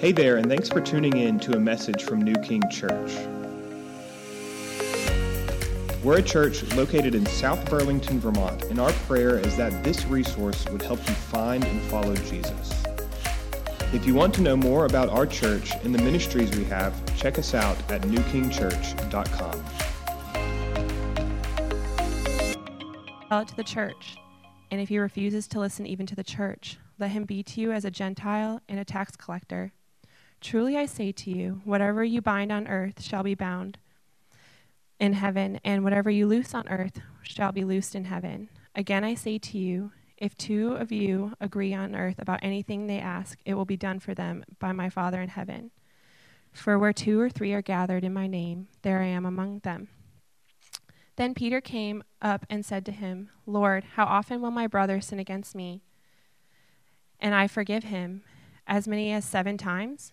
Hey there, and thanks for tuning in to a message from New King Church. We're a church located in South Burlington, Vermont, and our prayer is that this resource would help you find and follow Jesus. If you want to know more about our church and the ministries we have, check us out at newkingchurch.com. It to the church, and if he refuses to listen even to the church, let him be to you as a Gentile and a tax collector. Truly I say to you, whatever you bind on earth shall be bound in heaven, and whatever you loose on earth shall be loosed in heaven. Again I say to you, if two of you agree on earth about anything they ask, it will be done for them by my Father in heaven. For where two or three are gathered in my name, there I am among them. Then Peter came up and said to him, Lord, how often will my brother sin against me? And I forgive him? As many as seven times?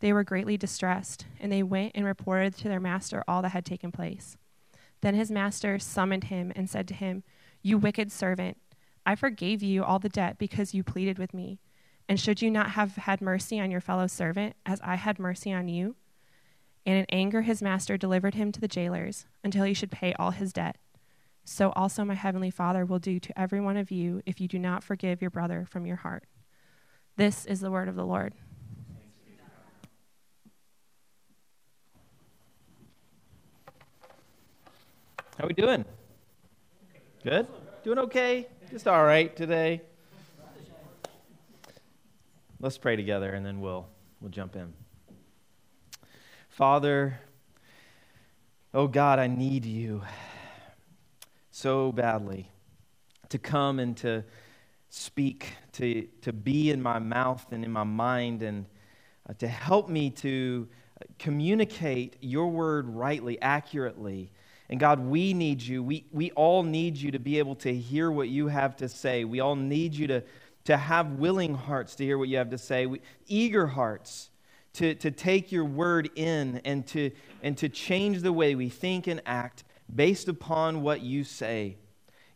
they were greatly distressed, and they went and reported to their master all that had taken place. Then his master summoned him and said to him, You wicked servant, I forgave you all the debt because you pleaded with me. And should you not have had mercy on your fellow servant, as I had mercy on you? And in anger his master delivered him to the jailers until he should pay all his debt. So also my heavenly Father will do to every one of you if you do not forgive your brother from your heart. This is the word of the Lord. How are we doing? Good? Doing okay? Just all right today. Let's pray together and then we'll we'll jump in. Father, oh God, I need you so badly to come and to speak, to, to be in my mouth and in my mind, and uh, to help me to communicate your word rightly, accurately. And God, we need you. We, we all need you to be able to hear what you have to say. We all need you to, to have willing hearts to hear what you have to say, we, eager hearts to, to take your word in and to, and to change the way we think and act based upon what you say.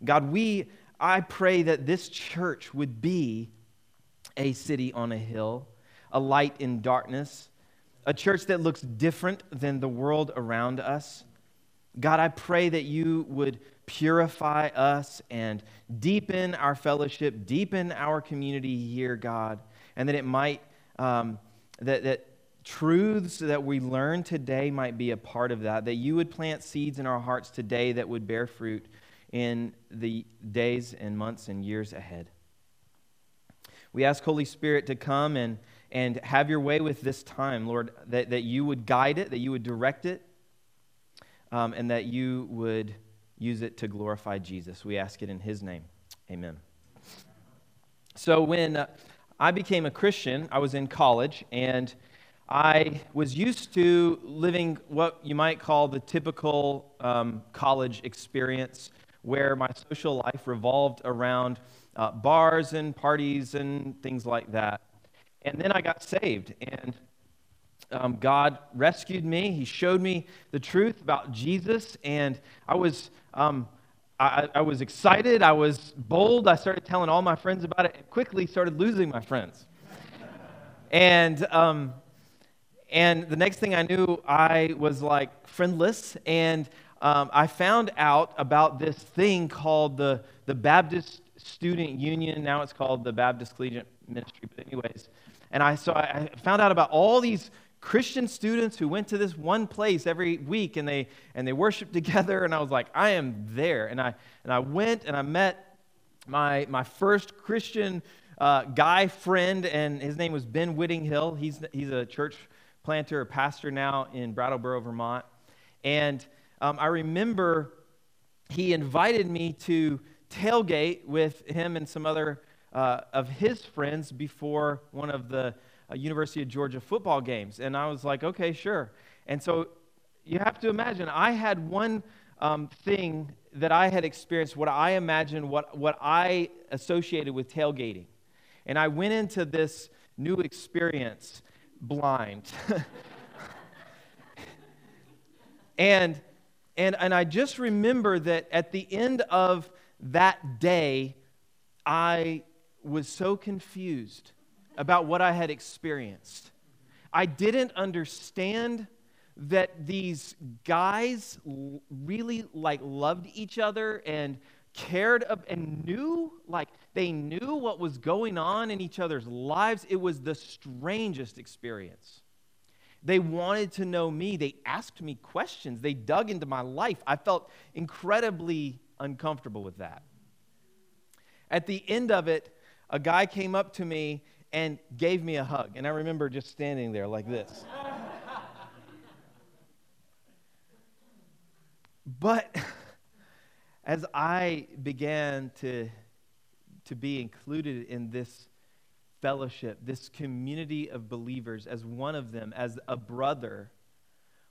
God, we, I pray that this church would be a city on a hill, a light in darkness, a church that looks different than the world around us. God, I pray that you would purify us and deepen our fellowship, deepen our community here, God, and that it might, um, that, that truths that we learn today might be a part of that, that you would plant seeds in our hearts today that would bear fruit in the days and months and years ahead. We ask Holy Spirit to come and, and have your way with this time, Lord, that, that you would guide it, that you would direct it, um, and that you would use it to glorify Jesus. We ask it in his name. Amen. So, when uh, I became a Christian, I was in college, and I was used to living what you might call the typical um, college experience, where my social life revolved around uh, bars and parties and things like that. And then I got saved, and um, God rescued me. He showed me the truth about Jesus, and I was, um, I, I, was excited. I was bold. I started telling all my friends about it, and quickly started losing my friends. and um, and the next thing I knew, I was like friendless, and um, I found out about this thing called the the Baptist Student Union. Now it's called the Baptist Collegiate Ministry, but anyways. And I, so I found out about all these Christian students who went to this one place every week and they and they worshiped together and I was like I am there. And I and I went and I met my my first Christian uh, guy friend and his name was Ben Whittinghill. He's he's a church planter a pastor now in Brattleboro Vermont. And um, I remember he invited me to tailgate with him and some other uh, of his friends before one of the University of Georgia football games. And I was like, okay, sure. And so you have to imagine, I had one um, thing that I had experienced, what I imagined, what, what I associated with tailgating. And I went into this new experience blind. and, and, and I just remember that at the end of that day, I was so confused about what I had experienced. I didn't understand that these guys really like loved each other and cared and knew like they knew what was going on in each other's lives. It was the strangest experience. They wanted to know me. They asked me questions. They dug into my life. I felt incredibly uncomfortable with that. At the end of it a guy came up to me and gave me a hug. And I remember just standing there like this. but as I began to, to be included in this fellowship, this community of believers, as one of them, as a brother,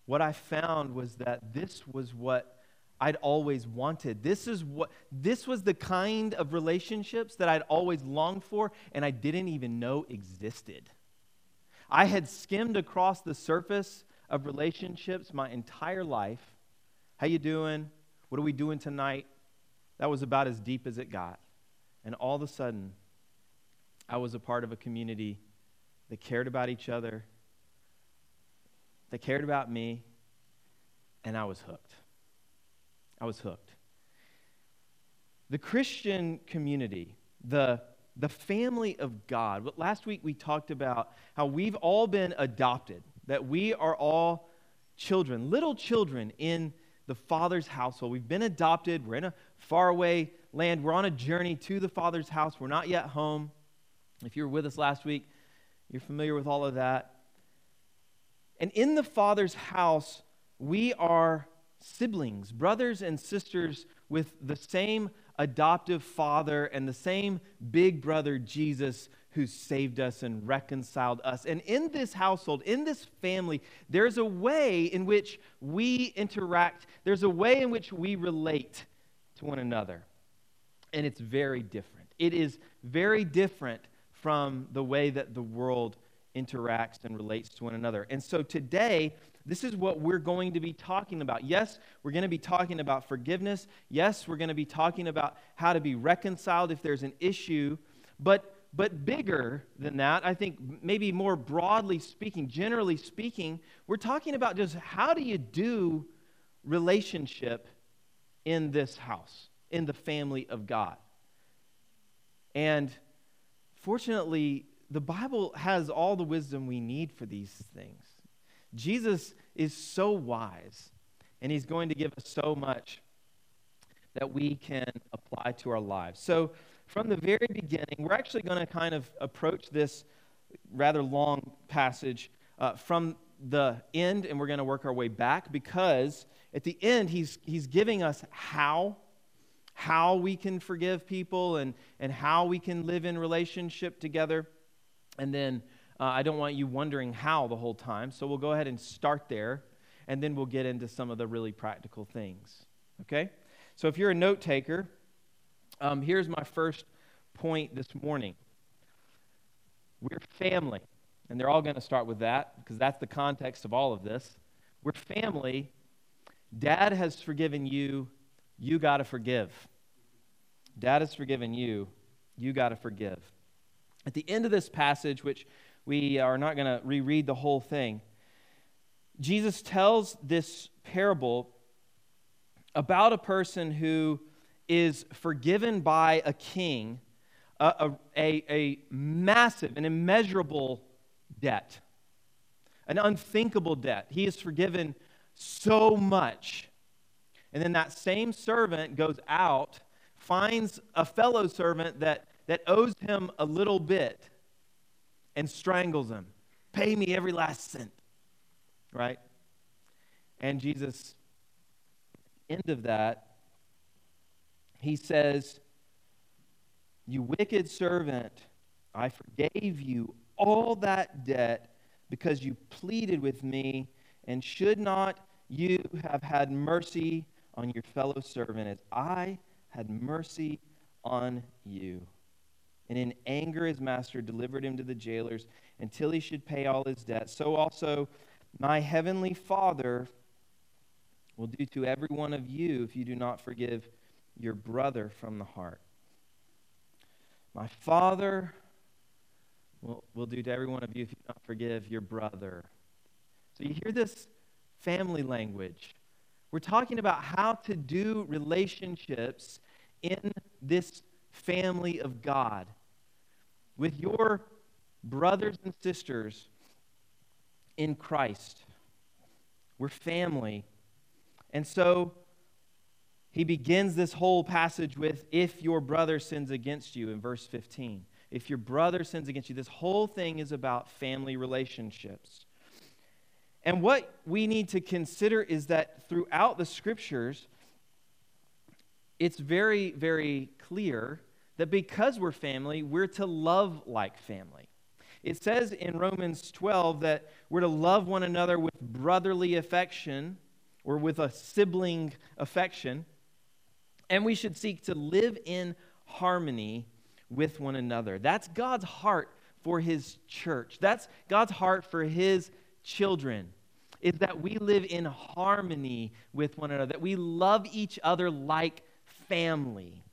what I found was that this was what I'd always wanted. This is what this was the kind of relationships that I'd always longed for and I didn't even know existed. I had skimmed across the surface of relationships my entire life. How you doing? What are we doing tonight? That was about as deep as it got. And all of a sudden, I was a part of a community that cared about each other, that cared about me, and I was hooked. I was hooked. The Christian community, the, the family of God. Last week we talked about how we've all been adopted, that we are all children, little children in the Father's household. We've been adopted. We're in a faraway land. We're on a journey to the Father's house. We're not yet home. If you were with us last week, you're familiar with all of that. And in the Father's house, we are siblings, brothers and sisters with the same adoptive father and the same big brother Jesus who saved us and reconciled us. And in this household, in this family, there's a way in which we interact, there's a way in which we relate to one another. And it's very different. It is very different from the way that the world interacts and relates to one another. And so today, this is what we're going to be talking about. Yes, we're going to be talking about forgiveness. Yes, we're going to be talking about how to be reconciled if there's an issue. But, but bigger than that, I think maybe more broadly speaking, generally speaking, we're talking about just how do you do relationship in this house, in the family of God. And fortunately, the Bible has all the wisdom we need for these things. Jesus is so wise, and he's going to give us so much that we can apply to our lives. So, from the very beginning, we're actually going to kind of approach this rather long passage uh, from the end, and we're going to work our way back because at the end, he's, he's giving us how how we can forgive people and, and how we can live in relationship together. And then uh, I don't want you wondering how the whole time, so we'll go ahead and start there, and then we'll get into some of the really practical things. Okay? So if you're a note taker, um, here's my first point this morning. We're family. And they're all going to start with that because that's the context of all of this. We're family. Dad has forgiven you. You got to forgive. Dad has forgiven you. You got to forgive. At the end of this passage, which we are not going to reread the whole thing. Jesus tells this parable about a person who is forgiven by a king a, a, a, massive and immeasurable debt. an unthinkable debt. He is forgiven so much. And then that same servant goes out, finds a fellow servant that, that owes him a little bit, and strangles him. Pay me every last cent. Right? And Jesus, end of that, he says, You wicked servant, I forgave you all that debt because you pleaded with me, and should not you have had mercy on your fellow servant as I had mercy on you? And in anger, his master delivered him to the jailers until he should pay all his debt. So also, my heavenly Father will do to every one of you if you do not forgive your brother from the heart. My Father will, will do to every one of you if you do not forgive your brother. So you hear this family language. We're talking about how to do relationships in this family of God with your brothers and sisters in Christ. We're family. And so he begins this whole passage with, if your brother sins against you, in verse 15. If your brother sins against you, this whole thing is about family relationships. And what we need to consider is that throughout the scriptures, it's very, very clear that because we're family, we're to love like family. It says in Romans 12 that we're to love one another with brotherly affection or with a sibling affection, and we should seek to live in harmony with one another. That's God's heart for his church. That's God's heart for his children. Is that we live in harmony with one another, that we love each other like family.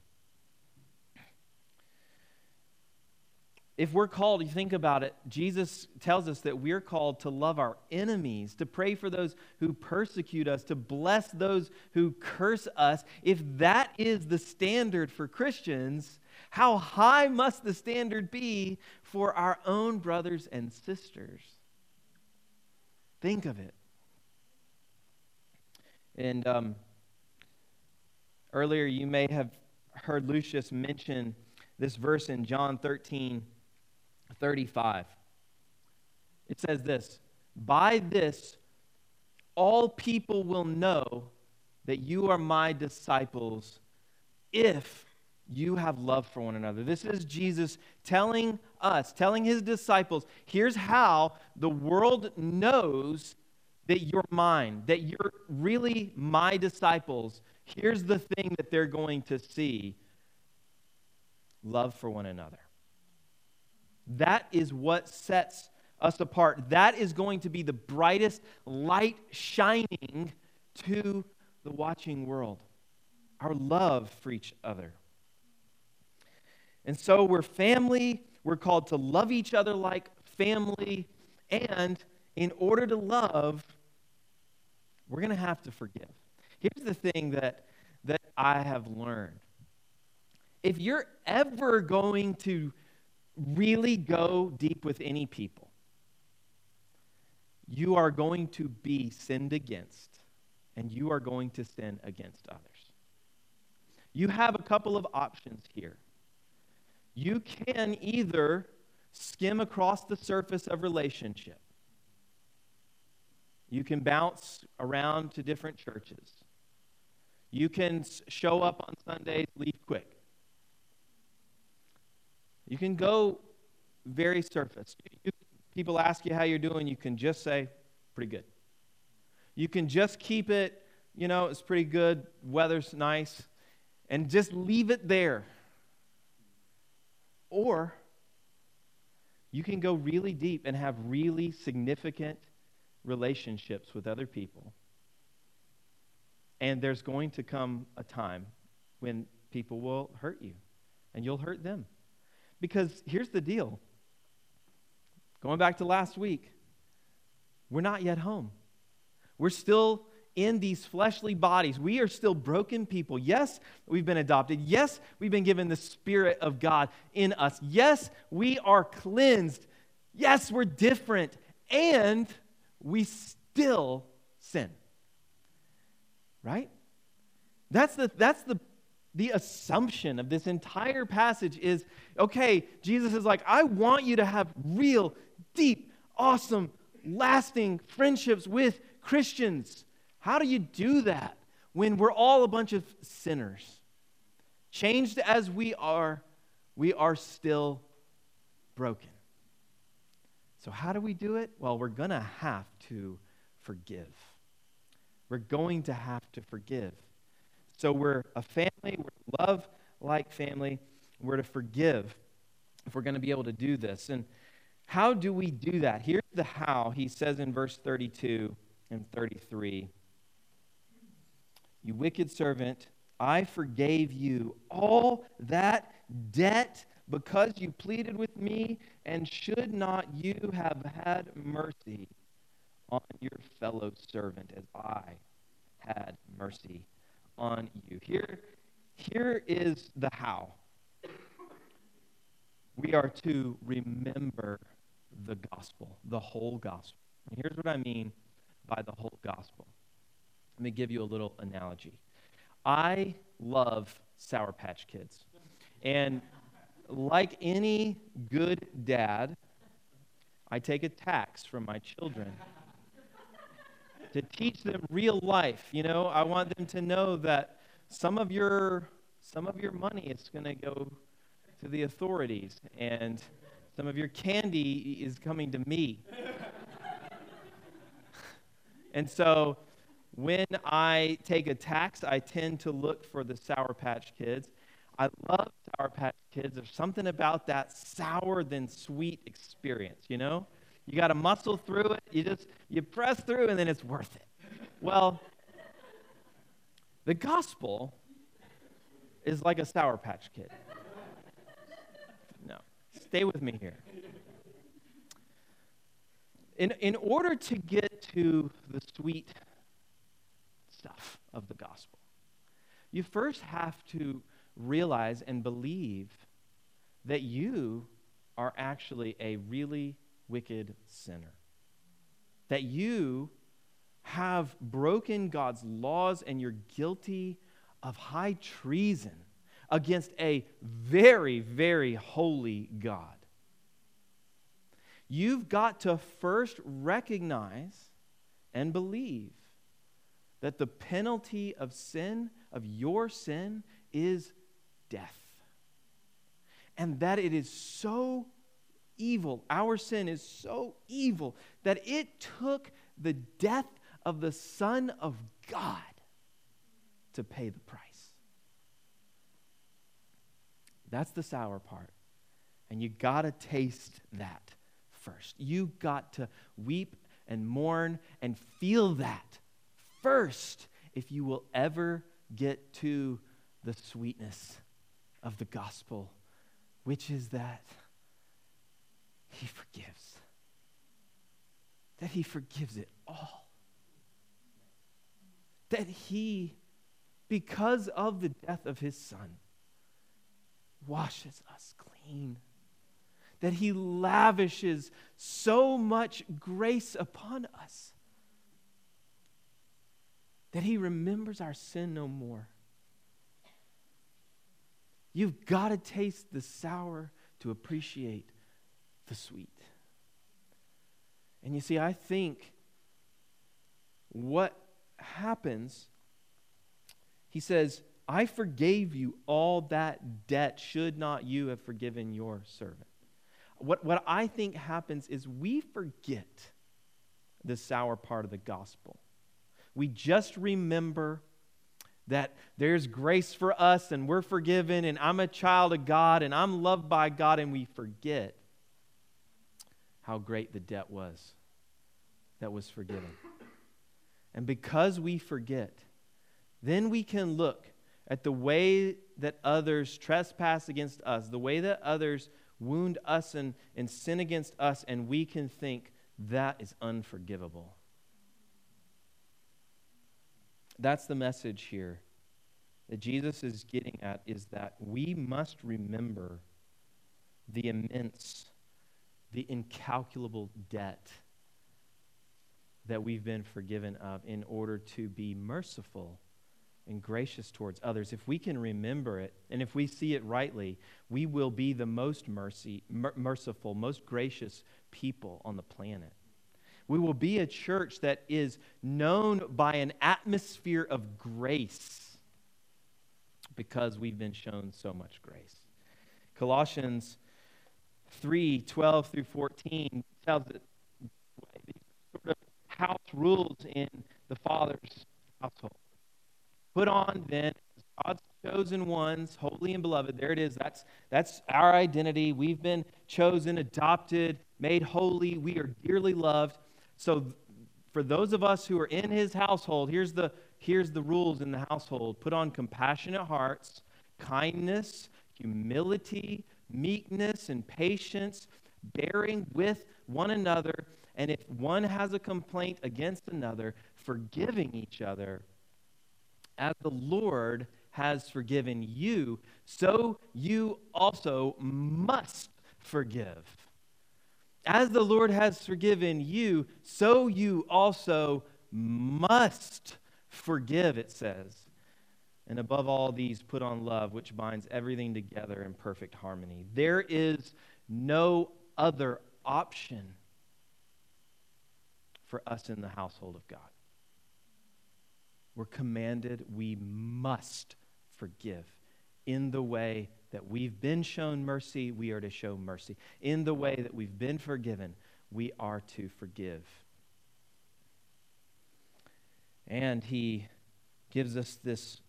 If we're called, you think about it, Jesus tells us that we're called to love our enemies, to pray for those who persecute us, to bless those who curse us. If that is the standard for Christians, how high must the standard be for our own brothers and sisters? Think of it. And um, earlier, you may have heard Lucius mention this verse in John 13 35. It says this By this, all people will know that you are my disciples if you have love for one another. This is Jesus telling us, telling his disciples, here's how the world knows that you're mine, that you're really my disciples. Here's the thing that they're going to see love for one another. That is what sets us apart. That is going to be the brightest light shining to the watching world. Our love for each other. And so we're family. We're called to love each other like family. And in order to love, we're going to have to forgive. Here's the thing that, that I have learned if you're ever going to really go deep with any people, you are going to be sinned against, and you are going to sin against others. You have a couple of options here. You can either skim across the surface of relationship. You can bounce around to different churches. You can show up on Sundays, leave quick. You can go very surface. You, people ask you how you're doing, you can just say, pretty good. You can just keep it, you know, it's pretty good, weather's nice, and just leave it there. Or you can go really deep and have really significant relationships with other people. And there's going to come a time when people will hurt you, and you'll hurt them. Because here's the deal going back to last week, we're not yet home. We're still in these fleshly bodies. We are still broken people. Yes, we've been adopted. Yes, we've been given the Spirit of God in us. Yes, we are cleansed. Yes, we're different. And we still sin. Right? That's the, that's the, the assumption of this entire passage is okay, Jesus is like, I want you to have real, deep, awesome, lasting friendships with Christians. How do you do that when we're all a bunch of sinners? Changed as we are, we are still broken. So, how do we do it? Well, we're going to have to forgive. We're going to have to forgive. So, we're a family, we're love like family, we're to forgive if we're going to be able to do this. And how do we do that? Here's the how. He says in verse 32 and 33 You wicked servant, I forgave you all that debt because you pleaded with me, and should not you have had mercy on your fellow servant as I had mercy on you? Here, here is the how. We are to remember the gospel, the whole gospel. And here's what I mean by the whole gospel. Let me give you a little analogy. I love Sour Patch Kids. And like any good dad, I take a tax from my children to teach them real life. You know, I want them to know that some of your some of your money is going to go to the authorities and some of your candy is coming to me. and so when I take a tax, I tend to look for the Sour Patch Kids. I love Sour Patch Kids. There's something about that sour than sweet experience, you know? You got to muscle through it. You just you press through and then it's worth it. Well, the gospel is like a Sour Patch Kid. No. Stay with me here. In, in order to get to the sweet stuff of the gospel, you first have to realize and believe that you are actually a really wicked sinner. That you have broken God's laws and you're guilty of high treason against a very, very holy God. You've got to first recognize and believe that the penalty of sin, of your sin, is death. And that it is so evil, our sin is so evil, that it took the death of the Son of God to pay the price. That's the sour part. And you got to taste that first. You got to weep and mourn and feel that first if you will ever get to the sweetness of the gospel, which is that he forgives. That he forgives it all. That he, because of the death of his son, washes us clean. That he lavishes so much grace upon us. That he remembers our sin no more. You've got to taste the sour to appreciate the sweet. And you see, I think what happens, he says, I forgave you all that debt. Should not you have forgiven your servant? What, what I think happens is we forget the sour part of the gospel. We just remember that there's grace for us and we're forgiven and I'm a child of God and I'm loved by God, and we forget how great the debt was that was forgiven. And because we forget, then we can look at the way that others trespass against us, the way that others wound us and, and sin against us, and we can think that is unforgivable. That's the message here that Jesus is getting at is that we must remember the immense, the incalculable debt that we've been forgiven of in order to be merciful and gracious towards others. If we can remember it and if we see it rightly, we will be the most mercy, mer- merciful, most gracious people on the planet. We will be a church that is known by an atmosphere of grace because we've been shown so much grace. Colossians 3 12 through 14 tells us sort of house rules in the Father's household. Put on then God's chosen ones, holy and beloved. There it is. That's, that's our identity. We've been chosen, adopted, made holy. We are dearly loved. So, for those of us who are in his household, here's the, here's the rules in the household put on compassionate hearts, kindness, humility, meekness, and patience, bearing with one another. And if one has a complaint against another, forgiving each other as the Lord has forgiven you, so you also must forgive. As the Lord has forgiven you, so you also must forgive, it says. And above all these, put on love, which binds everything together in perfect harmony. There is no other option for us in the household of God. We're commanded, we must forgive. In the way that we've been shown mercy, we are to show mercy. In the way that we've been forgiven, we are to forgive. And he gives us this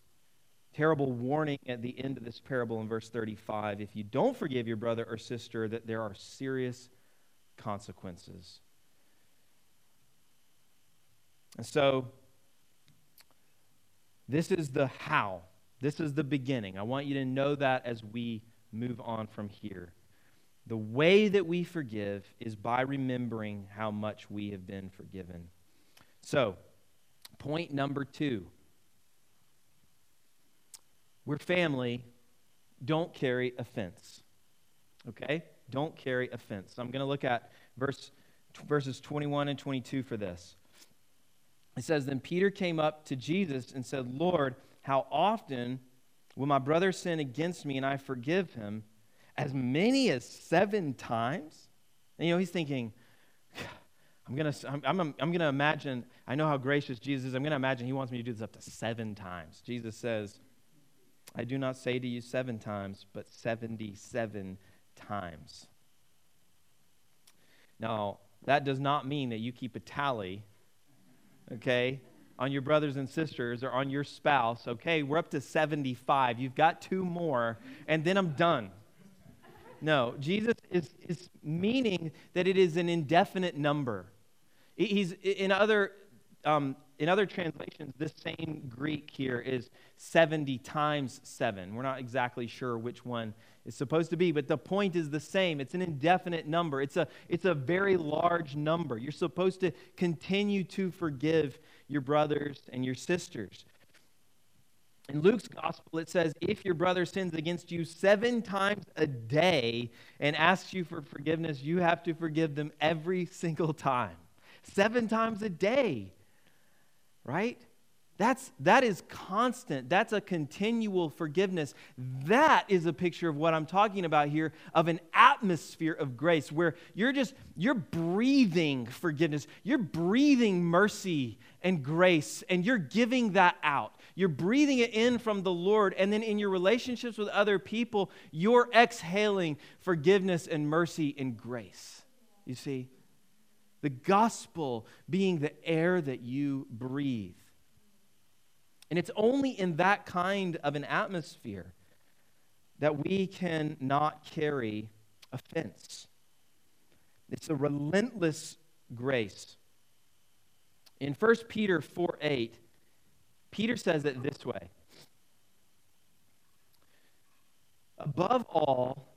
terrible warning at the end of this parable in verse 35 if you don't forgive your brother or sister that there are serious consequences and so this is the how. This is the beginning. I want you to know that as we move on from here. The way that we forgive is by remembering how much we have been forgiven. So, point number two we're family, don't carry offense. Okay? Don't carry offense. I'm going to look at verse, verses 21 and 22 for this. It says, Then Peter came up to Jesus and said, Lord, how often will my brother sin against me and I forgive him? As many as seven times? And you know, he's thinking, I'm going to I'm, I'm, I'm going to imagine, I know how gracious Jesus is. I'm going to imagine he wants me to do this up to seven times. Jesus says, I do not say to you seven times, but 77 times. Now, that does not mean that you keep a tally okay, on your brothers and sisters or on your spouse, okay, we're up to 75. You've got two more, and then I'm done. No, Jesus is, is meaning that it is an indefinite number. He's in other um, in other translations, this same Greek here is 70 times 7. We're not exactly sure which one is supposed to be, but the point is the same. It's an indefinite number, it's a, it's a very large number. You're supposed to continue to forgive your brothers and your sisters. In Luke's gospel, it says, if your brother sins against you seven times a day and asks you for forgiveness, you have to forgive them every single time. Seven times a day right? That's, that is constant. That's a continual forgiveness. That is a picture of what I'm talking about here of an atmosphere of grace where you're just, you're breathing forgiveness. You're breathing mercy and grace, and you're giving that out. You're breathing it in from the Lord, and then in your relationships with other people, you're exhaling forgiveness and mercy and grace. You see? The gospel being the air that you breathe. And it's only in that kind of an atmosphere that we can not carry offense. It's a relentless grace. In 1 Peter 4 8, Peter says it this way Above all,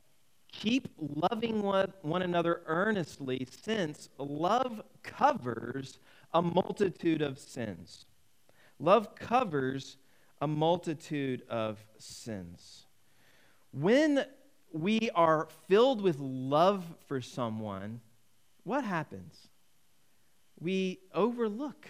Keep loving one another earnestly, since love covers a multitude of sins. Love covers a multitude of sins. When we are filled with love for someone, what happens? we overlook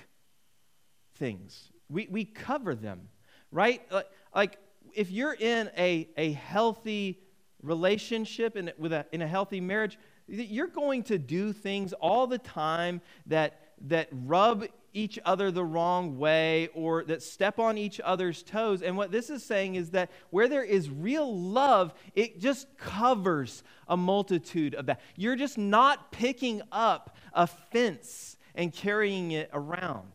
things, we, we cover them, right? Like, like if you're in a, a healthy relationship and with a, in a healthy marriage, you're going to do things all the time that, that rub each other the wrong way or that step on each other's toes. And what this is saying is that where there is real love, it just covers a multitude of that. You're just not picking up a fence and carrying it around.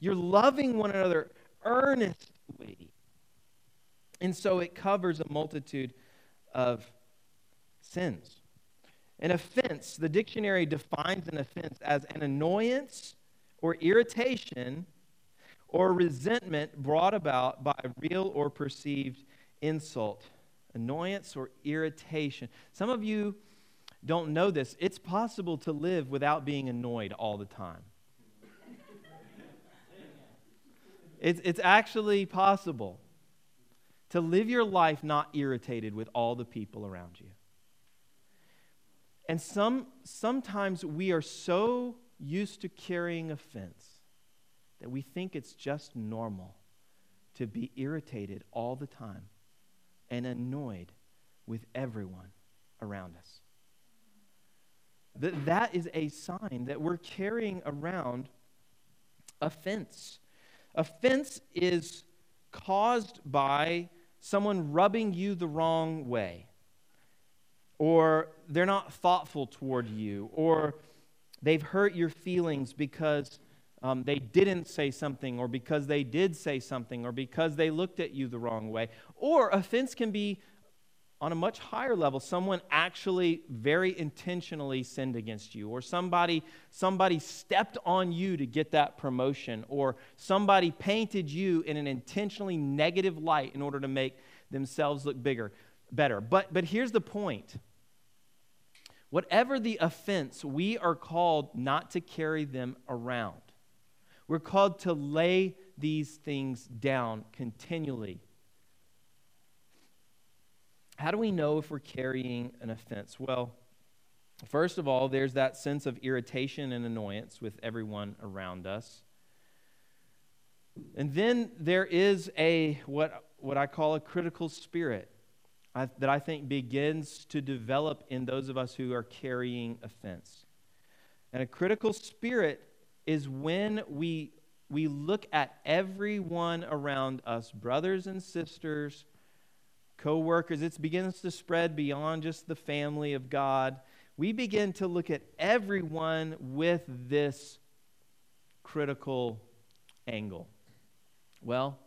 You're loving one another earnestly. And so it covers a multitude of sins. An offense, the dictionary defines an offense as an annoyance or irritation or resentment brought about by real or perceived insult. Annoyance or irritation. Some of you don't know this. It's possible to live without being annoyed all the time. It's, it's actually possible to live your life not irritated with all the people around you. And some, sometimes we are so used to carrying offense that we think it's just normal to be irritated all the time and annoyed with everyone around us. That, that is a sign that we're carrying around offense. Offense is caused by someone rubbing you the wrong way, or they're not thoughtful toward you, or they've hurt your feelings because um, they didn't say something, or because they did say something, or because they looked at you the wrong way. Or offense can be on a much higher level someone actually very intentionally sinned against you or somebody somebody stepped on you to get that promotion or somebody painted you in an intentionally negative light in order to make themselves look bigger better. But but here's the point. Whatever the offense we are called not to carry them around. We're called to lay these things down continually how do we know if we're carrying an offense? Well, first of all, there's that sense of irritation and annoyance with everyone around us. And then there is a what, what I call a critical spirit I, that I think begins to develop in those of us who are carrying offense. And a critical spirit is when we, we look at everyone around us, brothers and sisters, co-workers it begins to spread beyond just the family of god. We begin to look at everyone with this critical angle. Well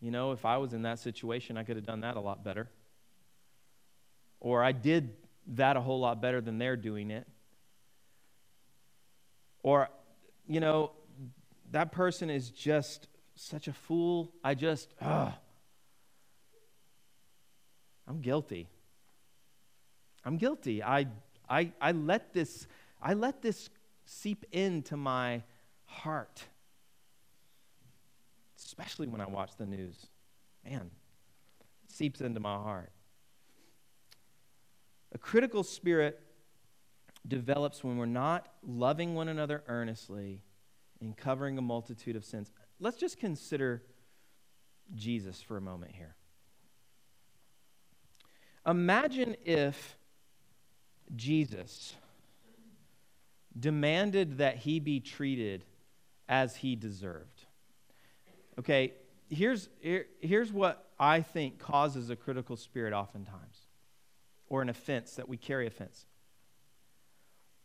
you know if i was in that situation i could have done that a lot better. Or i did that a whole lot better than they're doing it. Or you know that person is just such a fool. I just ugh, I'm guilty. I'm guilty. I, I, I, let this, I let this seep into my heart, especially when I watch the news. Man, it seeps into my heart. A critical spirit develops when we're not loving one another earnestly and covering a multitude of sins. Let's just consider Jesus for a moment here. Imagine if Jesus demanded that he be treated as he deserved. Okay, here's, here, here's what I think causes a critical spirit oftentimes, or an offense, that we carry offense.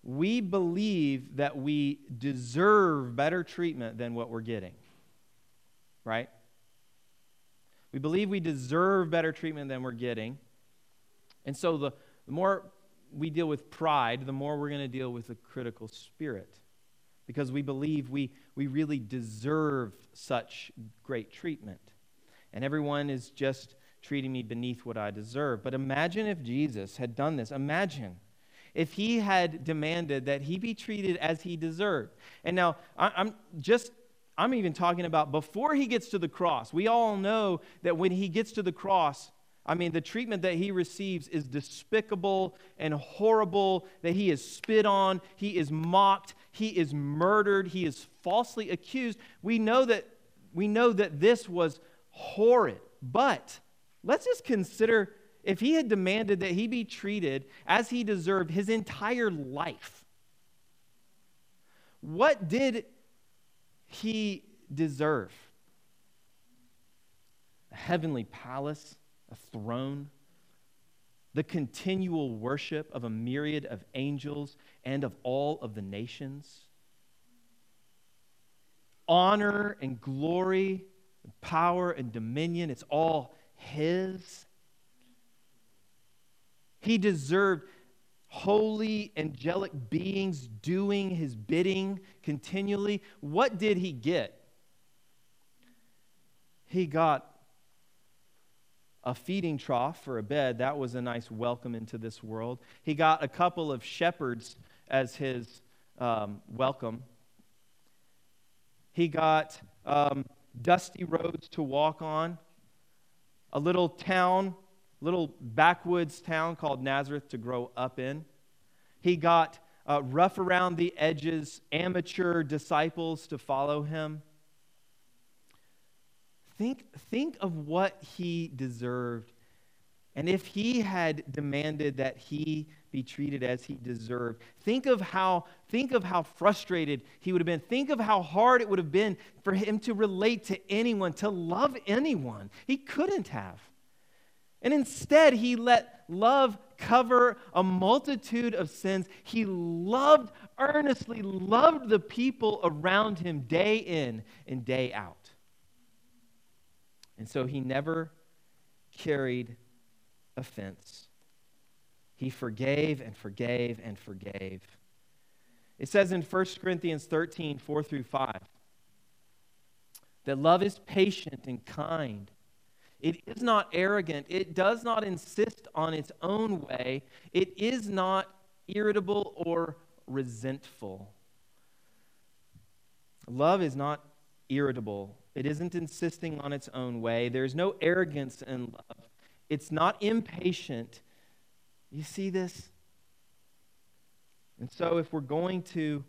We believe that we deserve better treatment than what we're getting, right? We believe we deserve better treatment than we're getting. And so the, the more we deal with pride, the more we're going to deal with a critical spirit because we believe we, we really deserve such great treatment. And everyone is just treating me beneath what I deserve. But imagine if Jesus had done this. Imagine if he had demanded that he be treated as he deserved. And now, I'm just I'm even talking about before he gets to the cross. We all know that when he gets to the cross, I mean, the treatment that he receives is despicable and horrible, that he is spit on, he is mocked, he is murdered, he is falsely accused. We know that, we know that this was horrid. But let's just consider if he had demanded that he be treated as he deserved his entire life. What did he deserve? A heavenly palace? A throne, the continual worship of a myriad of angels and of all of the nations, honor and glory, and power and dominion, it's all His. He deserved holy angelic beings doing his bidding continually. What did he get? He got a feeding trough for a bed. That was a nice welcome into this world. He got a couple of shepherds as his um, welcome. He got um, dusty roads to walk on, a little town, little backwoods town called Nazareth to grow up in. He got uh, rough around the edges, amateur disciples to follow him. Think, think of what he deserved. And if he had demanded that he be treated as he deserved, think of how, think of how frustrated he would have been. Think of how hard it would have been for him to relate to anyone, to love anyone. He couldn't have. And instead, he let love cover a multitude of sins. He loved, earnestly loved the people around him day in and day out. And so he never carried offense. He forgave and forgave and forgave. It says in 1 Corinthians 13, 4 through 5, that love is patient and kind. It is not arrogant. It does not insist on its own way. It is not irritable or resentful. Love is not irritable it isn't insisting on its own way. There's no arrogance in love. It's not impatient. You see this? And so, if we're going to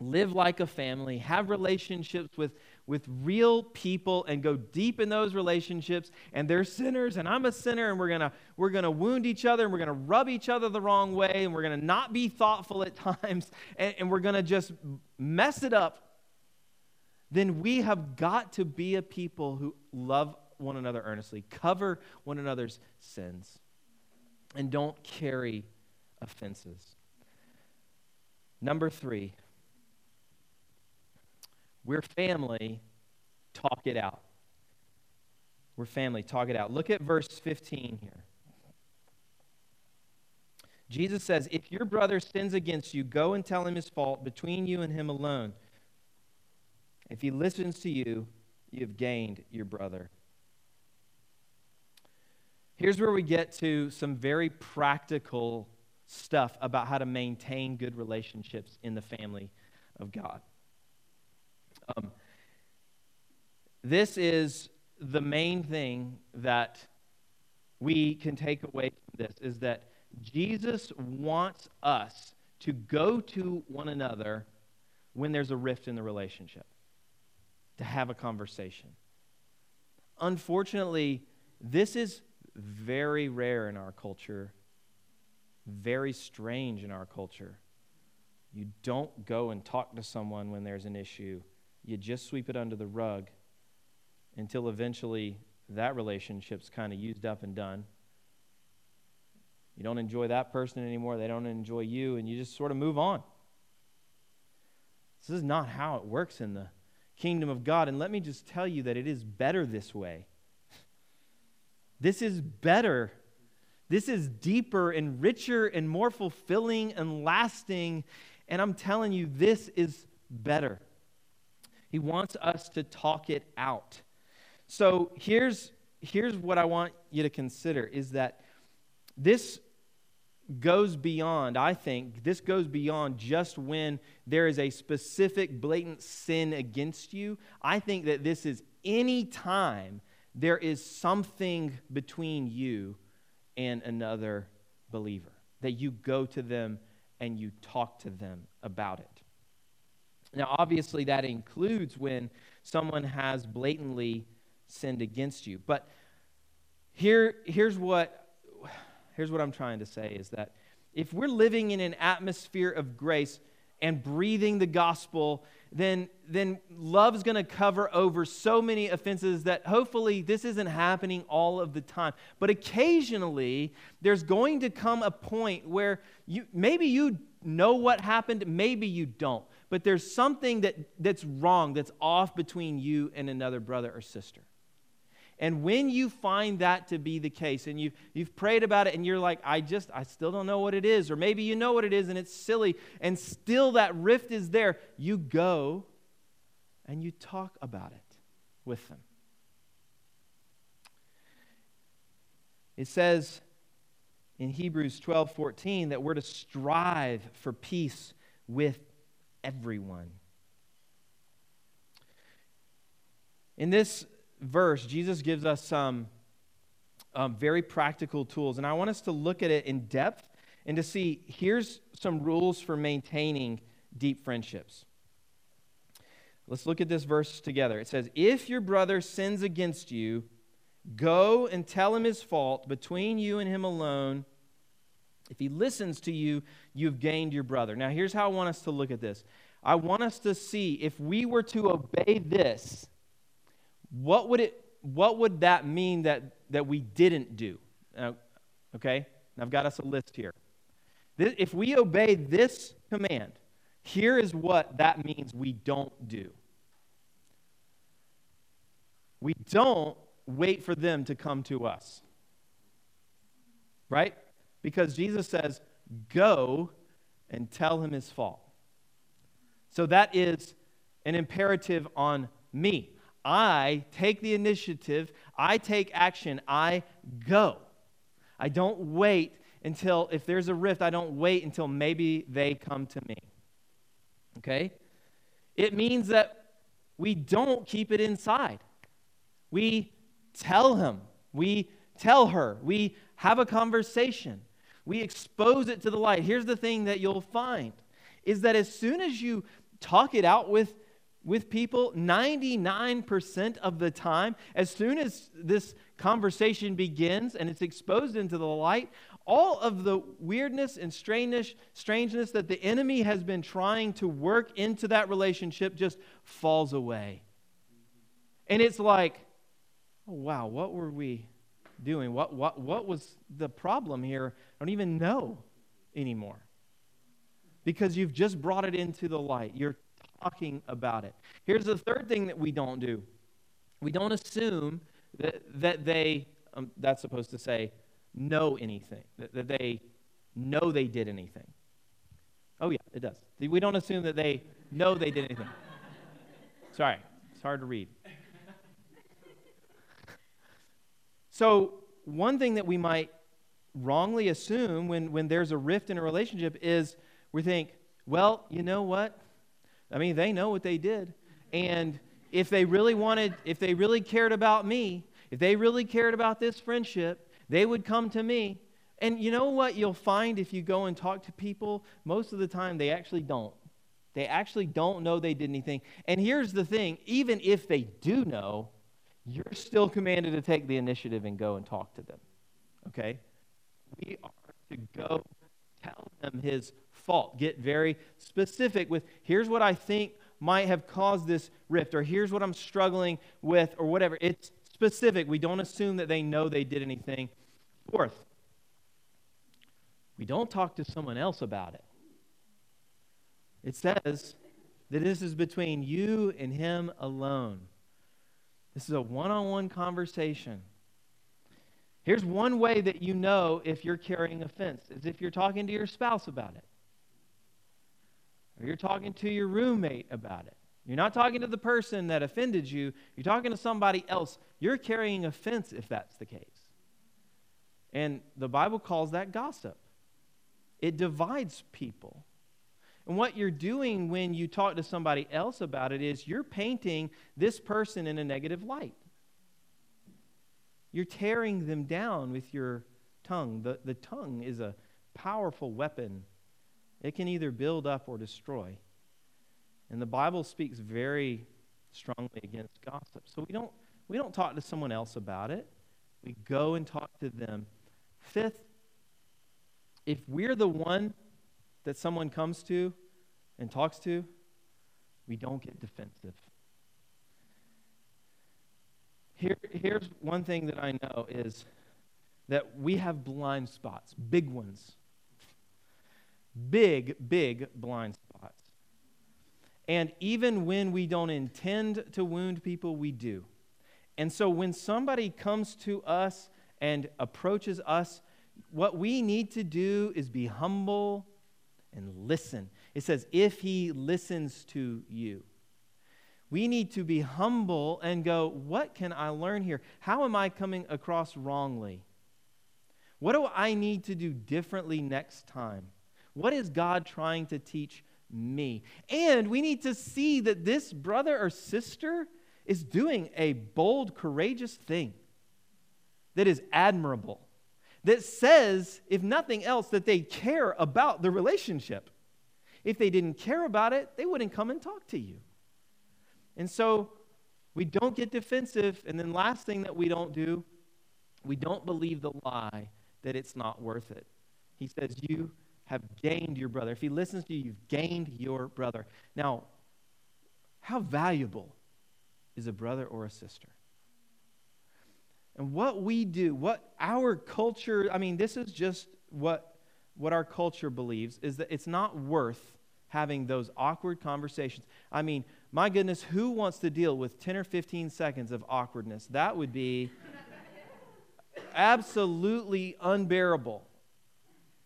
live like a family, have relationships with, with real people, and go deep in those relationships, and they're sinners, and I'm a sinner, and we're to we're gonna wound each other, and we're to rub each other the wrong way, and we're to not be thoughtful at times, and, and we're to just mess it up then we have got to be a people who love one another earnestly, cover one another's sins, and don't carry offenses. Number three, we're family, talk it out. We're family, talk it out. Look at verse 15 here. Jesus says, If your brother sins against you, go and tell him his fault between you and him alone. If he listens to you, you have gained your brother. Here's where we get to some very practical stuff about how to maintain good relationships in the family of God. Um, this is the main thing that we can take away from this is that Jesus wants us to go to one another when there's a rift in the relationship to have a conversation. Unfortunately, this is very rare in our culture, very strange in our culture. You don't go and talk to someone when there's an issue, you just sweep it under the rug until eventually that relationship's kind of used up and done. You don't enjoy that person anymore, they don't enjoy you, and you just sort of move on. This is not how it works in the kingdom of God. And let me just tell you that it is better this way. This is better. This is deeper and richer and more fulfilling and lasting. And I'm telling you, this is better. He wants us to talk it out. So here's, here's what I want you to consider is that this goes beyond, I think, this goes beyond just when there is a specific blatant sin against you. I think that this is any time there is something between you and another believer, that you go to them and you talk to them about it. Now, obviously, that includes when someone has blatantly sinned against you. But here, here's, what, here's what I'm trying to say is that if we're living in an atmosphere of grace and breathing the gospel, then, then love's going to cover over so many offenses that hopefully this isn't happening all of the time. But occasionally, there's going to come a point where you, maybe you know what happened, maybe you don't but there's something that, that's wrong, that's off between you and another brother or sister. And when you find that to be the case, and you've, you've prayed about it, and you're like, I just, I still don't know what it is, or maybe you know what it is and it's silly, and still that rift is there, you go and you talk about it with them. It says in Hebrews 12 14 that we're to strive for peace with everyone. In this verse, Jesus gives us some um, very practical tools, and I want us to look at it in depth and to see here's some rules for maintaining deep friendships. Let's look at this verse together. It says, If your brother sins against you, go and tell him his fault between you and him alone. If he listens to you, you've gained your brother. Now, here's how I want us to look at this. I want us to see if we were to obey this, what would it what would that mean that, that we didn't do? Uh, okay? I've got us a list here. This, if we obey this command, here is what that means we don't do. We don't wait for them to come to us. Right? Because Jesus says, Go and tell him his fault. So that is an imperative on me. I take the initiative, I take action, I go. I don't wait until, if there's a rift, I don't wait until maybe they come to me. Okay? It means that we don't keep it inside. We tell him, we tell her, we have a conversation. We expose it to the light. Here's the thing that you'll find is that as soon as you talk it out with, with people, 99% of the time, as soon as this conversation begins and it's exposed into the light, all of the weirdness and strangeness, that the enemy has been trying to work into that relationship just falls away. And it's like, oh, wow, what were we doing? What, what, what was the problem here? I don't even know anymore. Because you've just brought it into the light. You're talking about it. Here's the third thing that we don't do we don't assume that, that they, um, that's supposed to say, know anything, that, that they know they did anything. Oh, yeah, it does. We don't assume that they know they did anything. Sorry, it's hard to read. So, one thing that we might wrongly assume when, when there's a rift in a relationship is we think, well, you know what? I mean, they know what they did. And if they really wanted, if they really cared about me, if they really cared about this friendship, they would come to me. And you know what you'll find if you go and talk to people? Most of the time, they actually don't. They actually don't know they did anything. And here's the thing even if they do know, you're still commanded to take the initiative and go and talk to them. Okay? We are to go tell them his fault. Get very specific with here's what I think might have caused this rift, or here's what I'm struggling with, or whatever. It's specific. We don't assume that they know they did anything. Fourth, we don't talk to someone else about it. It says that this is between you and him alone. This is a one on one conversation. Here's one way that you know if you're carrying offense is if you're talking to your spouse about it. Or you're talking to your roommate about it. You're not talking to the person that offended you, you're talking to somebody else. You're carrying offense if that's the case. And the Bible calls that gossip. It divides people. And what you're doing when you talk to somebody else about it is you're painting this person in a negative light. You're tearing them down with your tongue. The, the tongue is a powerful weapon, it can either build up or destroy. And the Bible speaks very strongly against gossip. So we don't, we don't talk to someone else about it, we go and talk to them. Fifth, if we're the one that someone comes to and talks to, we don't get defensive. Here, here's one thing that I know is that we have blind spots, big ones. Big, big blind spots. And even when we don't intend to wound people, we do. And so when somebody comes to us and approaches us, what we need to do is be humble and listen. It says, if he listens to you. We need to be humble and go, what can I learn here? How am I coming across wrongly? What do I need to do differently next time? What is God trying to teach me? And we need to see that this brother or sister is doing a bold, courageous thing that is admirable, that says, if nothing else, that they care about the relationship. If they didn't care about it, they wouldn't come and talk to you. And so we don't get defensive. And then, last thing that we don't do, we don't believe the lie that it's not worth it. He says, You have gained your brother. If he listens to you, you've gained your brother. Now, how valuable is a brother or a sister? And what we do, what our culture, I mean, this is just what, what our culture believes, is that it's not worth having those awkward conversations. I mean, my goodness, who wants to deal with 10 or 15 seconds of awkwardness? That would be absolutely unbearable.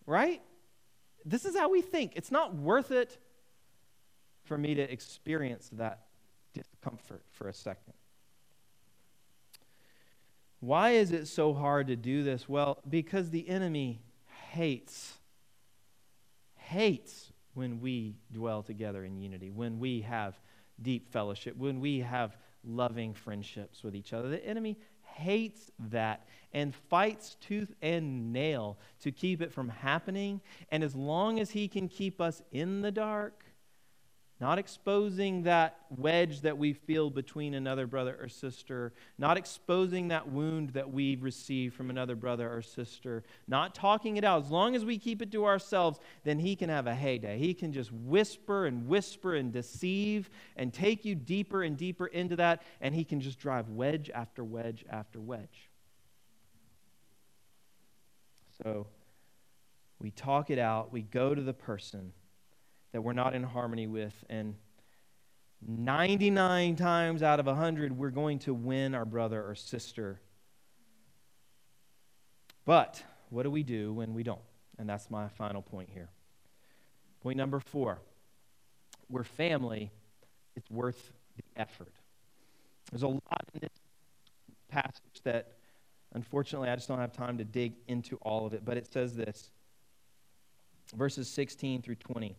Right? This is how we think. It's not worth it for me to experience that discomfort for a second. Why is it so hard to do this? Well, because the enemy hates, hates when we dwell together in unity, when we have deep fellowship, when we have loving friendships with each other. The enemy hates that and fights tooth and nail to keep it from happening. And as long as he can keep us in the dark, not exposing that wedge that we feel between another brother or sister, not exposing that wound that we've received from another brother or sister, not talking it out. As long as we keep it to ourselves, then he can have a heyday. He can just whisper and whisper and deceive and take you deeper and deeper into that, and he can just drive wedge after wedge after wedge. So we talk it out, we go to the person that we're not in harmony with. And 99 times out of 100, we're going to win our brother or sister. But what do we do when we don't? And that's my final point here. Point number four we're family, it's worth the effort. There's a lot in this passage that, unfortunately, I just don't have time to dig into all of it, but it says this verses 16 through 20.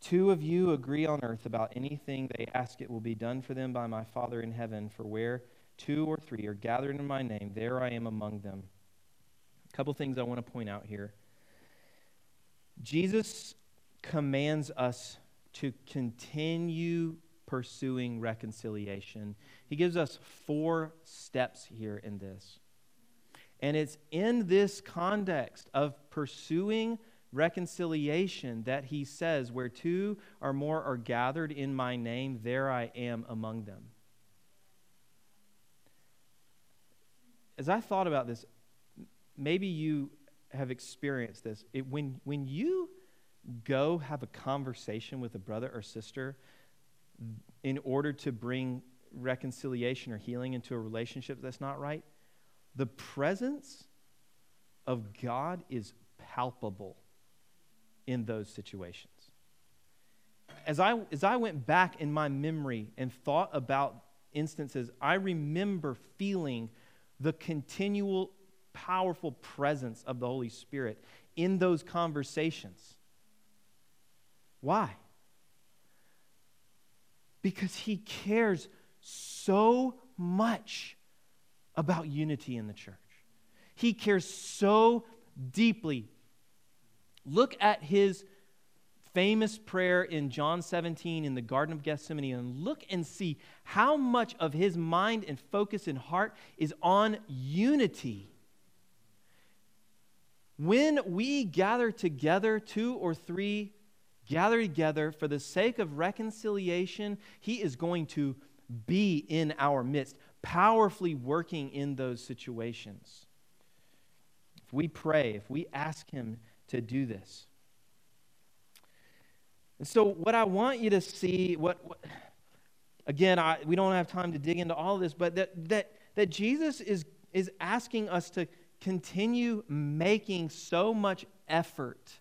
two of you agree on earth about anything they ask, it will be done for them by my Father in heaven. For where two or three are gathered in my name, there I am among them. A couple things I want to point out here. Jesus commands us to continue pursuing reconciliation. He gives us four steps here in this. And it's in this context of pursuing reconciliation that he says, Where two or more are gathered in my name, there I am among them. As I thought about this, maybe you have experienced this. It, when, when you go have a conversation with a brother or sister in order to bring reconciliation or healing into a relationship that's not right, the presence of God is palpable in those situations. As I, as I went back in my memory and thought about instances, I remember feeling the continual, powerful presence of the Holy Spirit in those conversations. Why? Because He cares so much about unity in the church. He cares so deeply. Look at his famous prayer in John 17 in the Garden of Gethsemane and look and see how much of his mind and focus and heart is on unity. When we gather together, two or three gather together for the sake of reconciliation, he is going to be in our midst, powerfully working in those situations. If we pray, if we ask him to do this. And so, what I want you to see, what, what again, I, we don't have time to dig into all of this, but that, that, that Jesus is, is asking us to continue making so much effort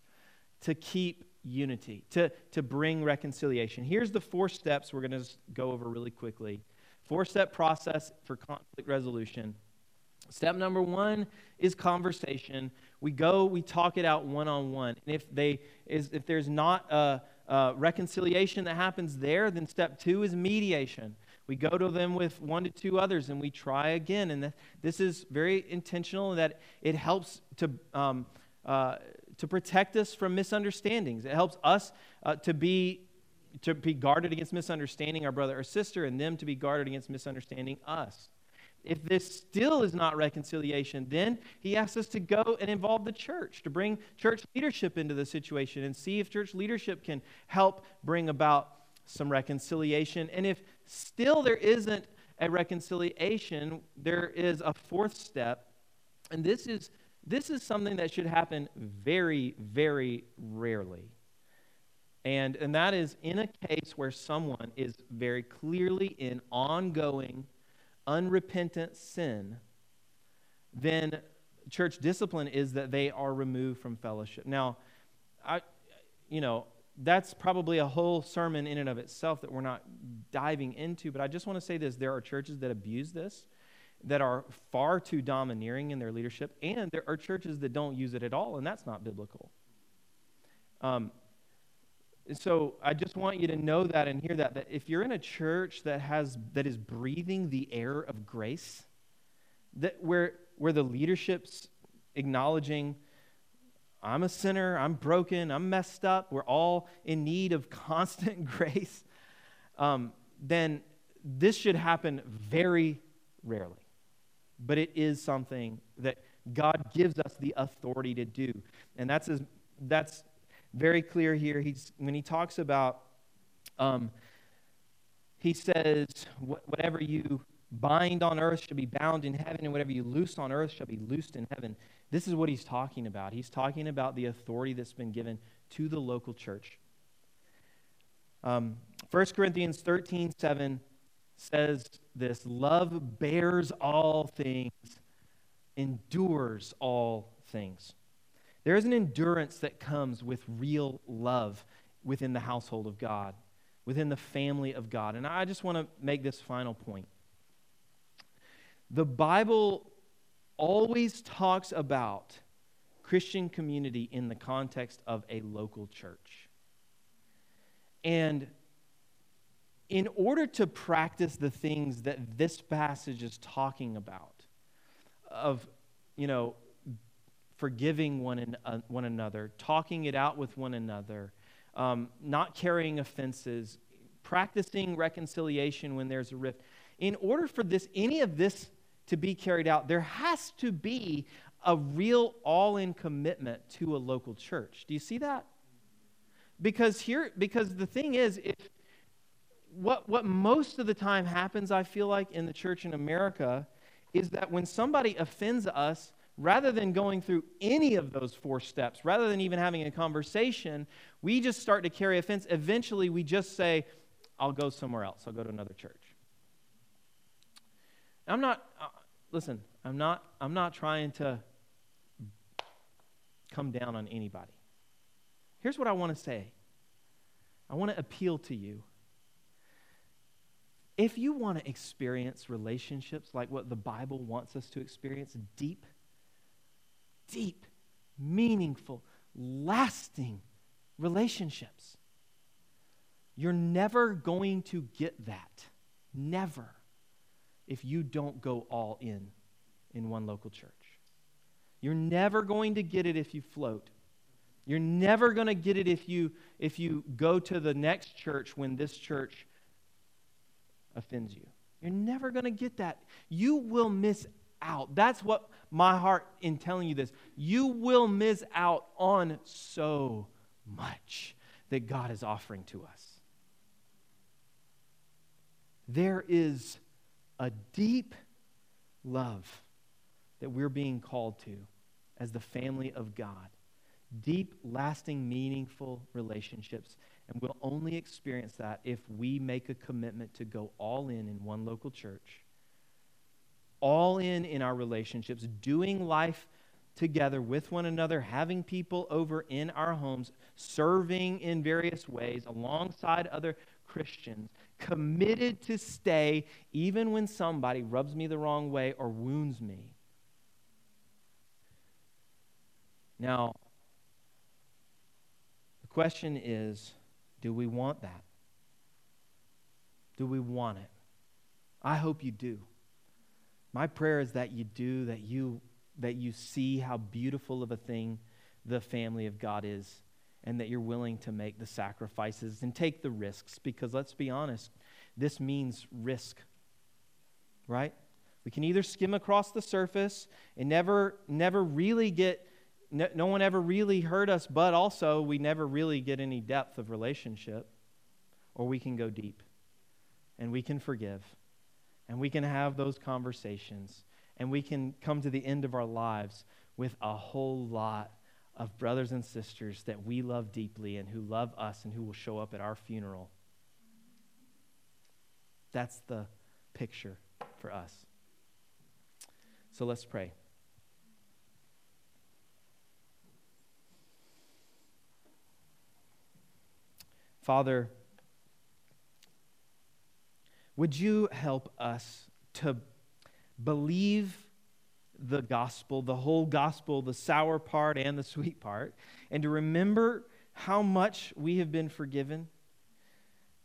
to keep unity, to, to bring reconciliation. Here's the four steps we're going to go over really quickly. Four step process for conflict resolution. Step number one is conversation. We go, we talk it out one on one. And if, they, is, if there's not a, a reconciliation that happens there, then step two is mediation. We go to them with one to two others and we try again. And this is very intentional in that it helps to, um, uh, to protect us from misunderstandings. It helps us uh, to, be, to be guarded against misunderstanding our brother or sister and them to be guarded against misunderstanding us. If this still is not reconciliation, then he asks us to go and involve the church, to bring church leadership into the situation and see if church leadership can help bring about some reconciliation. And if still there isn't a reconciliation, there is a fourth step, and this is this is something that should happen very, very rarely. And, and that is in a case where someone is very clearly in ongoing, unrepentant sin, then church discipline is that they are removed from fellowship. Now, I, you know, that's probably a whole sermon in and of itself that we're not diving into, but I just want to say this there are churches that abuse this that are far too domineering in their leadership, and there are churches that don't use it at all, and that's not biblical. Um, so I just want you to know that and hear that that if you're in a church that has that is breathing the air of grace, that where where the leadership's acknowledging I'm a sinner, I'm broken, I'm messed up, we're all in need of constant grace, um, then this should happen very rarely but it is something that God gives us the authority to do. And that's, as, that's very clear here. He's, when he talks about, um, he says, whatever you bind on earth shall be bound in heaven, and whatever you loose on earth shall be loosed in heaven. This is what he's talking about. He's talking about the authority that's been given to the local church. Um, 1 Corinthians 13 7 says this love bears all things, endures all things. There is an endurance that comes with real love within the household of God, within the family of God. And I just want to make this final point. The Bible always talks about Christian community in the context of a local church. And in order to practice the things that this passage is talking about, of, you know, forgiving one, an, uh, one another, talking it out with one another, um, not carrying offenses, practicing reconciliation when there's a rift. In order for this, any of this to be carried out, there has to be a real all in commitment to a local church. Do you see that? Because here, because the thing is, if what, what most of the time happens, I feel like, in the church in America is that when somebody offends us, rather than going through any of those four steps, rather than even having a conversation, we just start to carry offense. Eventually, we just say, I'll go somewhere else, I'll go to another church. I'm not, uh, listen, I'm not, I'm not trying to come down on anybody. Here's what I want to say I want to appeal to you. If you want to experience relationships like what the Bible wants us to experience, deep, deep, meaningful, lasting relationships, you're never going to get that. Never. If you don't go all in in one local church. You're never going to get it if you float. You're never going to get it if you if you go to the next church when this church offends you. You're never going to get that. You will miss out. That's what my heart in telling you this. You will miss out on so much that God is offering to us. There is a deep love that we're being called to as the family of God. Deep, lasting, meaningful relationships. And we'll only experience that if we make a commitment to go all in in one local church, all in in our relationships, doing life together with one another, having people over in our homes, serving in various ways alongside other Christians, committed to stay even when somebody rubs me the wrong way or wounds me. Now, the question is do we want that? Do we want it? I hope you do. My prayer is that you do, that you, that you see how beautiful of a thing the family of God is, and that you're willing to make the sacrifices and take the risks, because let's be honest, this means risk, right? We can either skim across the surface and never, never really get no, no one ever really hurt us, but also we never really get any depth of relationship. Or we can go deep and we can forgive and we can have those conversations and we can come to the end of our lives with a whole lot of brothers and sisters that we love deeply and who love us and who will show up at our funeral. That's the picture for us. So let's pray. Father, would you help us to believe the gospel, the whole gospel, the sour part and the sweet part, and to remember how much we have been forgiven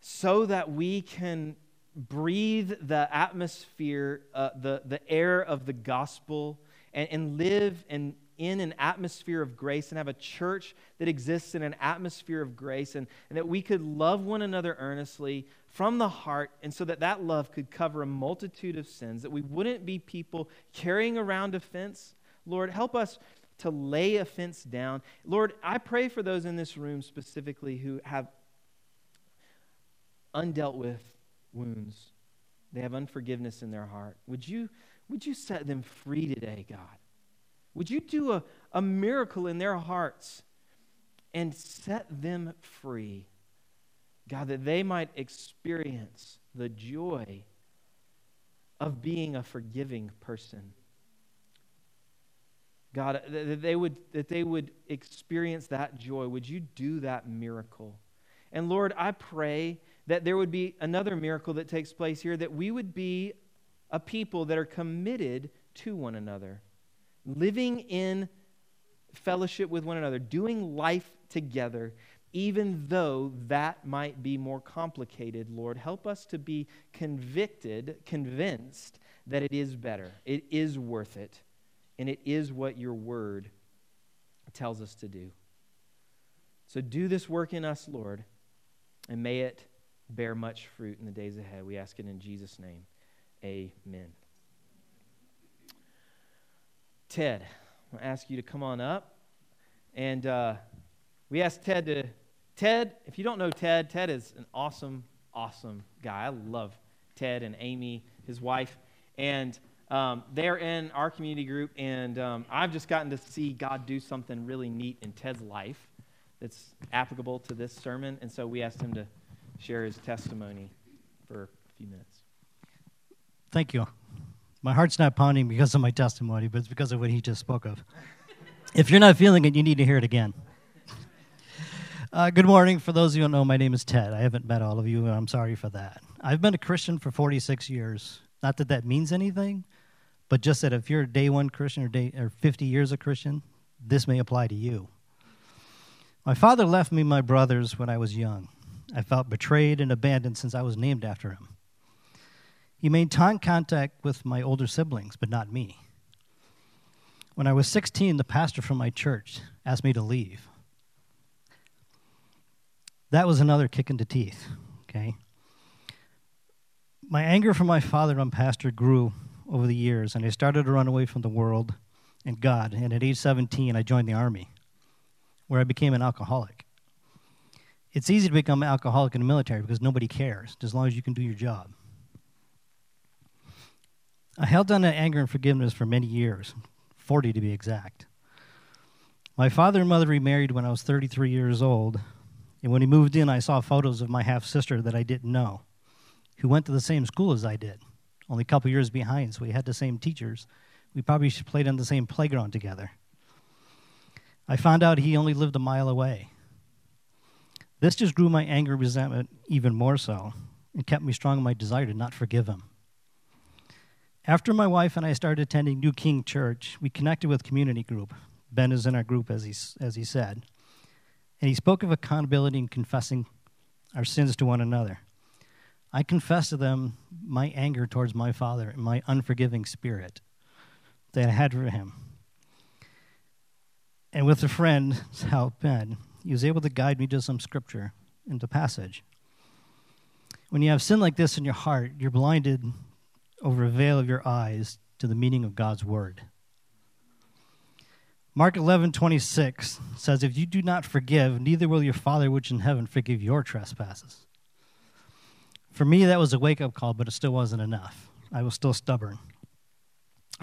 so that we can breathe the atmosphere, uh, the, the air of the gospel, and, and live and in an atmosphere of grace and have a church that exists in an atmosphere of grace and, and that we could love one another earnestly from the heart and so that that love could cover a multitude of sins that we wouldn't be people carrying around offense lord help us to lay offense down. Lord i pray for those in this room specifically who have undealt with wounds. They have unforgiveness in their heart. Would you would you set them free today god would you do a, a miracle in their hearts and set them free? God, that they might experience the joy of being a forgiving person. God, that they would, that they would experience that joy. Would you do that miracle? And Lord, I pray that there would be another miracle that takes place here, that we would be a people that are committed to one another living in fellowship with one another, doing life together, even though that might be more complicated, Lord. Help us to be convicted, convinced that it is better, it is worth it, and it is what your word tells us to do. So do this work in us, Lord, and may it bear much fruit in the days ahead. We ask it in Jesus' name. Amen. Ted. I'm going to ask you to come on up. And uh, we asked Ted to. Ted, if you don't know Ted, Ted is an awesome, awesome guy. I love Ted and Amy, his wife. And um, they're in our community group, and um, I've just gotten to see God do something really neat in Ted's life that's applicable to this sermon. And so we asked him to share his testimony for a few minutes. Thank you. My heart's not pounding because of my testimony, but it's because of what he just spoke of. If you're not feeling it, you need to hear it again. Uh, good morning. For those of you who don't know, my name is Ted. I haven't met all of you, and I'm sorry for that. I've been a Christian for 46 years. Not that that means anything, but just that if you're a day one Christian or, day, or 50 years a Christian, this may apply to you. My father left me my brothers when I was young. I felt betrayed and abandoned since I was named after him. He maintained contact with my older siblings, but not me. When I was 16, the pastor from my church asked me to leave. That was another kick in the teeth, okay? My anger for my father and pastor grew over the years, and I started to run away from the world and God. And at age 17, I joined the army, where I became an alcoholic. It's easy to become an alcoholic in the military because nobody cares, as long as you can do your job. I held on to anger and forgiveness for many years, 40 to be exact. My father and mother remarried when I was 33 years old, and when he moved in, I saw photos of my half sister that I didn't know, who went to the same school as I did, only a couple years behind, so we had the same teachers. We probably played on the same playground together. I found out he only lived a mile away. This just grew my anger and resentment even more so and kept me strong in my desire to not forgive him. After my wife and I started attending New King Church, we connected with community group. Ben is in our group, as he, as he said. And he spoke of accountability and confessing our sins to one another. I confessed to them my anger towards my father and my unforgiving spirit that I had for him. And with a friend's help, Ben, he was able to guide me to some scripture into passage. When you have sin like this in your heart, you're blinded over a veil of your eyes to the meaning of God's word. Mark 11, 26 says, If you do not forgive, neither will your Father which in heaven forgive your trespasses. For me, that was a wake up call, but it still wasn't enough. I was still stubborn.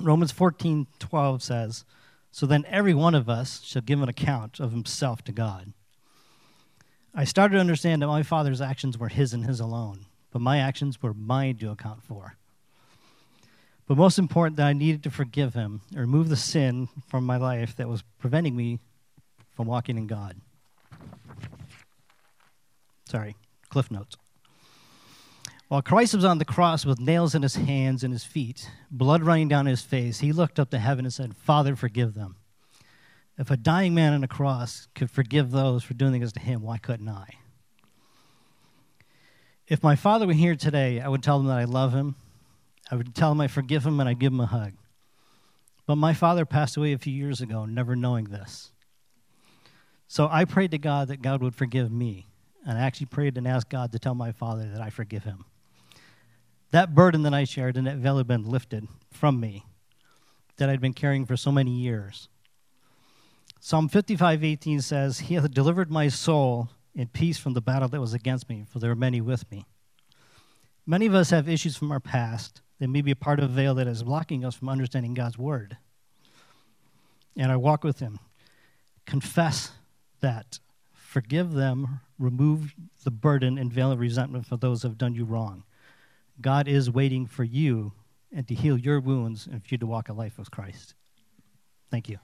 Romans 14, 12 says, So then every one of us shall give an account of himself to God. I started to understand that my father's actions were his and his alone, but my actions were mine to account for. But most important, that I needed to forgive him or remove the sin from my life that was preventing me from walking in God. Sorry, cliff notes. While Christ was on the cross with nails in his hands and his feet, blood running down his face, he looked up to heaven and said, Father, forgive them. If a dying man on a cross could forgive those for doing this to him, why couldn't I? If my father were here today, I would tell him that I love him I would tell him I forgive him and I'd give him a hug. But my father passed away a few years ago, never knowing this. So I prayed to God that God would forgive me. And I actually prayed and asked God to tell my father that I forgive him. That burden that I shared and that veil had been lifted from me that I'd been carrying for so many years. Psalm 55:18 says, "He hath delivered my soul in peace from the battle that was against me, for there were many with me." Many of us have issues from our past that may be a part of a veil that is blocking us from understanding God's word. And I walk with Him. Confess that. Forgive them. Remove the burden and veil of resentment for those who have done you wrong. God is waiting for you and to heal your wounds and for you to walk a life with Christ. Thank you.